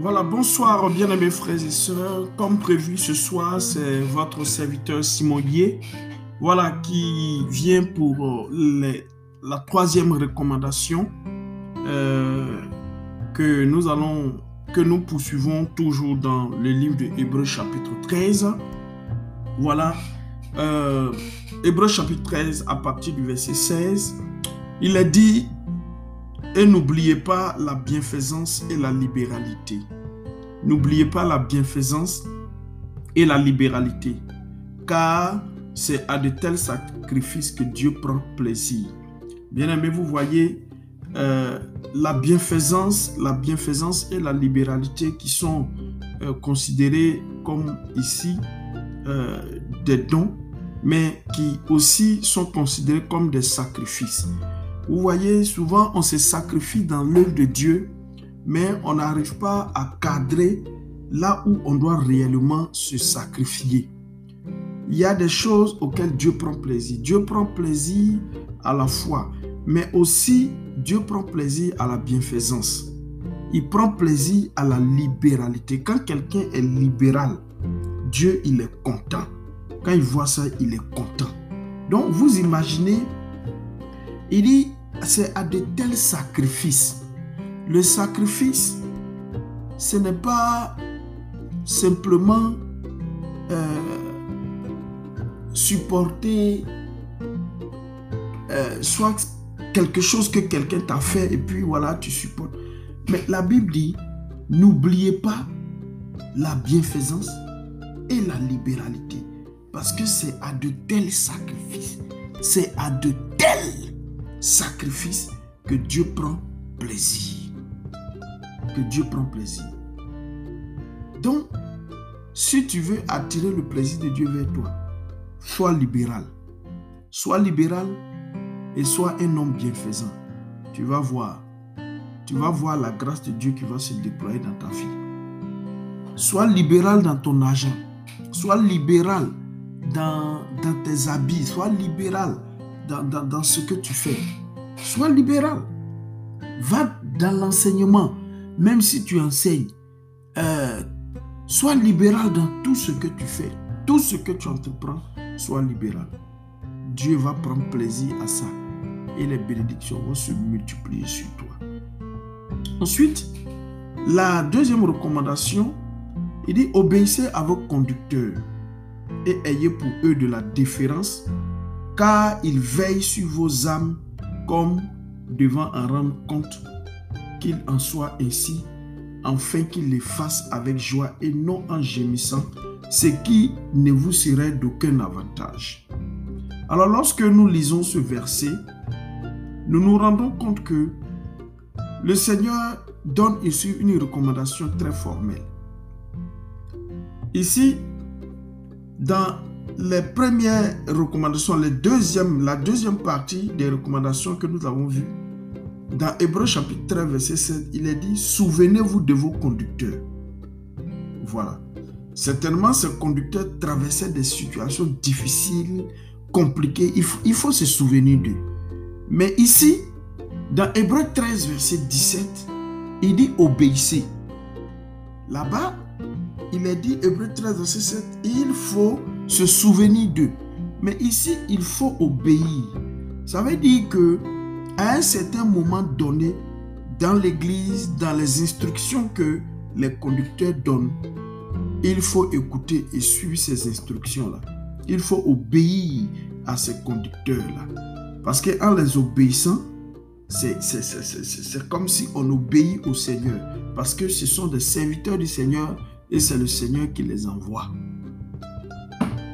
Voilà, bonsoir bien-aimés frères et sœurs. Comme prévu ce soir, c'est votre serviteur Simon voilà, qui vient pour les, la troisième recommandation euh, que nous allons, que nous poursuivons toujours dans le livre de Hébreu chapitre 13. Voilà, euh, Hébreu chapitre 13 à partir du verset 16. Il est dit et n'oubliez pas la bienfaisance et la libéralité. N'oubliez pas la bienfaisance et la libéralité, car c'est à de tels sacrifices que Dieu prend plaisir. Bien aimé, vous voyez euh, la bienfaisance, la bienfaisance et la libéralité qui sont euh, considérées comme ici euh, des dons, mais qui aussi sont considérés comme des sacrifices. Vous voyez, souvent on se sacrifie dans l'œuvre de Dieu, mais on n'arrive pas à cadrer là où on doit réellement se sacrifier. Il y a des choses auxquelles Dieu prend plaisir. Dieu prend plaisir à la foi, mais aussi Dieu prend plaisir à la bienfaisance. Il prend plaisir à la libéralité. Quand quelqu'un est libéral, Dieu, il est content. Quand il voit ça, il est content. Donc, vous imaginez, il dit, c'est à de tels sacrifices. Le sacrifice, ce n'est pas simplement euh, supporter euh, soit quelque chose que quelqu'un t'a fait et puis voilà, tu supportes. Mais la Bible dit, n'oubliez pas la bienfaisance et la libéralité. Parce que c'est à de tels sacrifices, c'est à de tels sacrifice que Dieu prend plaisir. Dieu prend plaisir. Donc, si tu veux attirer le plaisir de Dieu vers toi, sois libéral. Sois libéral et sois un homme bienfaisant. Tu vas voir. Tu vas voir la grâce de Dieu qui va se déployer dans ta vie. Sois libéral dans ton argent. Sois libéral dans, dans tes habits. Sois libéral dans, ce que tu fais. Sois libéral. Va dans l'enseignement, même si tu enseignes. Euh, sois libéral dans tout ce que tu fais. Tout ce que tu entreprends, sois libéral. Dieu va prendre plaisir à ça. Et les bénédictions vont se multiplier sur toi. Ensuite, la deuxième recommandation, il dit obéissez à vos conducteurs et ayez pour eux de la déférence car il veille sur vos âmes comme devant en rendre compte qu'il en soit ainsi, afin qu'il les fasse avec joie et non en gémissant, ce qui ne vous serait d'aucun avantage. Alors lorsque nous lisons ce verset, nous nous rendons compte que le Seigneur donne ici une recommandation très formelle. Ici, dans les premières recommandations, les la deuxième partie des recommandations que nous avons vues, dans Hébreu chapitre 13, verset 7, il est dit, souvenez-vous de vos conducteurs. Voilà. Certainement, ces conducteurs traversaient des situations difficiles, compliquées. Il faut, se souvenir d'eux. Mais ici, dans Hébreu 13, verset 17, il dit obéissez. Là-bas, il est dit, Hébreu 13, verset 7, il faut se souvenir d'eux. Mais ici, il faut obéir. Ça veut dire que à un certain moment donné, dans l'église, dans les instructions que les conducteurs donnent, il faut écouter et suivre ces instructions-là. Il faut obéir à ces conducteurs-là. Parce qu'en les obéissant, c'est comme si on obéit au Seigneur. Parce que ce sont des serviteurs du Seigneur et c'est le Seigneur qui les envoie.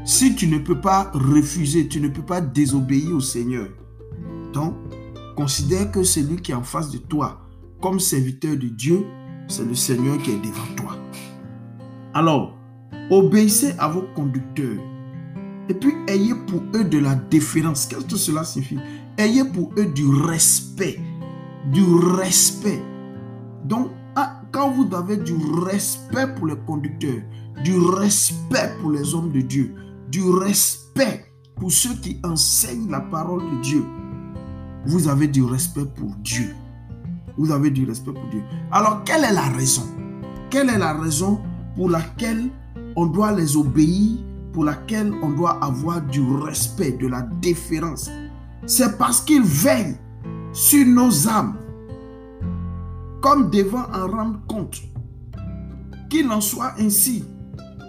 Si tu ne peux pas refuser, tu ne peux pas désobéir au Seigneur, donc considère que celui qui est en face de toi comme serviteur de Dieu, c'est le Seigneur qui est devant toi. Alors, obéissez à vos conducteurs. Et puis, ayez pour eux de la déférence. Qu'est-ce que cela signifie? Ayez pour eux du respect. Du respect. Donc, ah, quand vous avez du respect pour les conducteurs, du respect pour les hommes de Dieu, du respect pour ceux qui enseignent la parole de Dieu, vous avez du respect pour Dieu. Vous avez du respect pour Dieu. Alors, quelle est la raison? Quelle est la raison pour laquelle on doit les obéir, pour laquelle on doit avoir du respect, de la déférence? C'est parce qu'ils veillent sur nos âmes, comme devant en rendre compte. Qu'il en soit ainsi,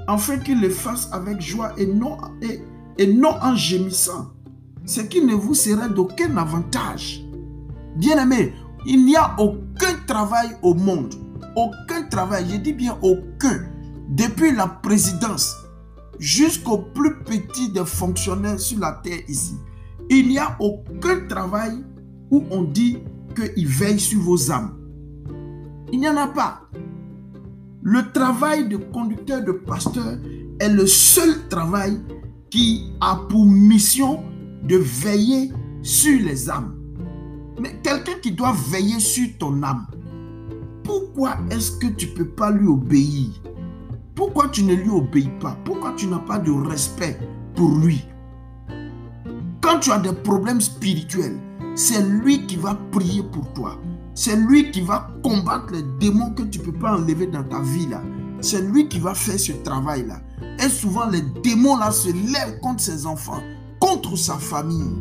afin qu'ils le fassent avec joie et non, et, et non en gémissant, ce qui ne vous serait d'aucun avantage. Bien-aimé, il n'y a aucun travail au monde, aucun travail, je dis bien aucun, depuis la présidence jusqu'au plus petit des fonctionnaires sur la terre ici. Il n'y a aucun travail où on dit qu'il veille sur vos âmes. Il n'y en a pas. Le travail de conducteur, de pasteur est le seul travail qui a pour mission de veiller sur les âmes. Mais quelqu'un qui doit veiller sur ton âme, pourquoi est-ce que tu ne peux pas lui obéir? Pourquoi tu ne lui obéis pas? Pourquoi tu n'as pas de respect pour lui? Quand tu as des problèmes spirituels, c'est lui qui va prier pour toi. C'est lui qui va combattre les démons que tu ne peux pas enlever dans ta vie. C'est lui qui va faire ce travail là. Et souvent les démons là se lèvent contre ses enfants, sa famille.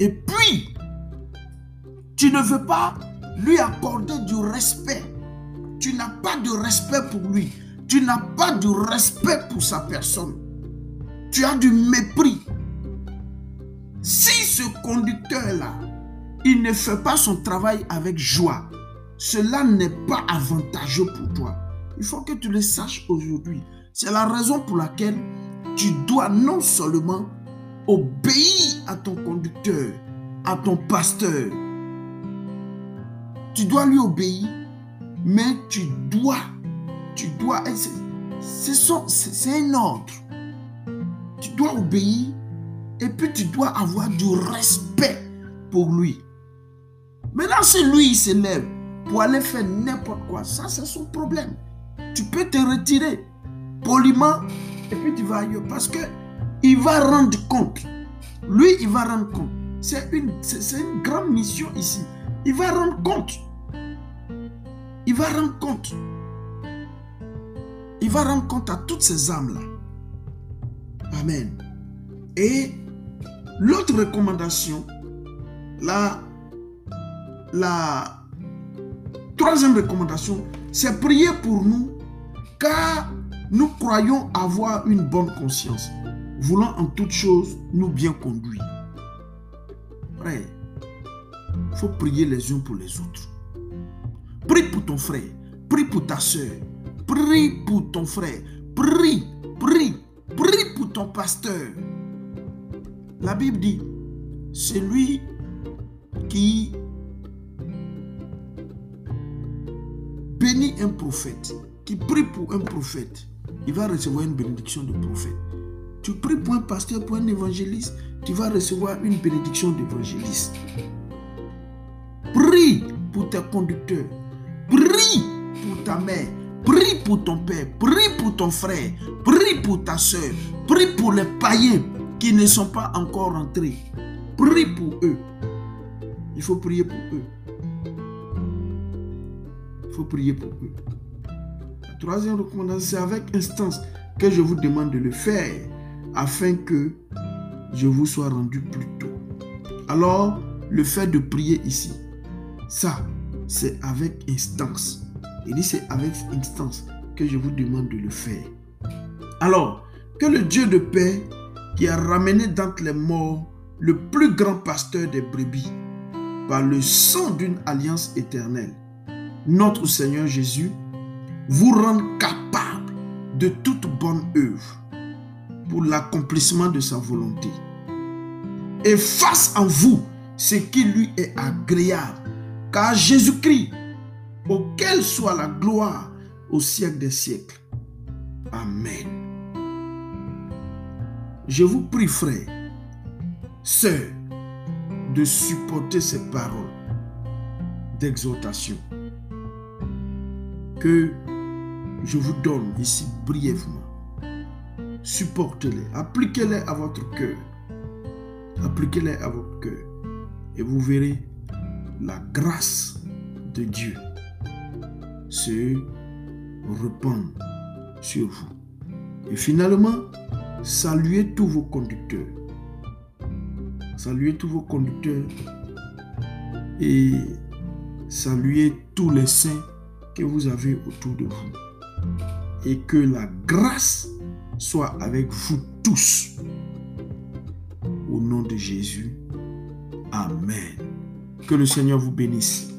Et puis, tu ne veux pas lui accorder du respect. Tu n'as pas de respect pour lui. Tu n'as pas de respect pour sa personne. Tu as du mépris. Si ce conducteur-là, il ne fait pas son travail avec joie, cela n'est pas avantageux pour toi. Il faut que tu le saches aujourd'hui. C'est la raison pour laquelle tu dois non seulement obéir à ton conducteur, à ton pasteur. Tu dois lui obéir, mais tu dois, tu dois, c'est un ordre. Tu dois obéir et puis tu dois avoir du respect pour lui. Maintenant, si lui il se lève pour aller faire n'importe quoi, ça c'est son problème. Tu peux te retirer poliment et puis tu vas ailleurs parce que il va rendre compte. Lui, il va rendre compte. C'est une, une grande mission ici. Il va rendre compte. Il va rendre compte. Il va rendre compte à toutes ces âmes-là. Amen. Et l'autre recommandation, la, la troisième recommandation, c'est prier pour nous car nous croyons avoir une bonne conscience voulant en toutes choses nous bien conduire. Frère, il faut prier les uns pour les autres. Prie pour ton frère, prie pour ta soeur, prie pour ton frère, prie, prie, prie pour ton pasteur. La Bible dit, c'est lui qui bénit un prophète, qui prie pour un prophète, il va recevoir une bénédiction de prophète. Tu pries pour un pasteur, pour un évangéliste, tu vas recevoir une bénédiction d'évangéliste. Prie pour tes conducteurs. Prie pour ta mère. Prie pour ton père. Prie pour ton frère. Prie pour ta soeur. Prie pour les païens qui ne sont pas encore entrés. Prie pour eux. Il faut prier pour eux. Il faut prier pour eux. Troisième recommandation, c'est avec instance que je vous demande de le faire afin que je vous sois rendu plus tôt. Alors, le fait de prier ici, ça, c'est avec instance. Il dit c'est avec instance que je vous demande de le faire. Alors, que le Dieu de paix, qui a ramené d'entre les morts le plus grand pasteur des brebis, par le sang d'une alliance éternelle, notre Seigneur Jésus, vous rende capable de toute bonne œuvre pour l'accomplissement de sa volonté. Et fasse en vous ce qui lui est agréable. Car Jésus-Christ, auquel soit la gloire au siècle des siècles. Amen. Je vous prie, frère, sœur, de supporter ces paroles d'exhortation que je vous donne ici brièvement supportez-les, appliquez-les à votre cœur. Appliquez-les à votre cœur. Et vous verrez la grâce de Dieu se répandre sur vous. Et finalement, saluez tous vos conducteurs. Saluez tous vos conducteurs et saluez tous les saints que vous avez autour de vous. Et que la grâce soit avec vous tous. Au nom de Jésus. Amen. Que le Seigneur vous bénisse.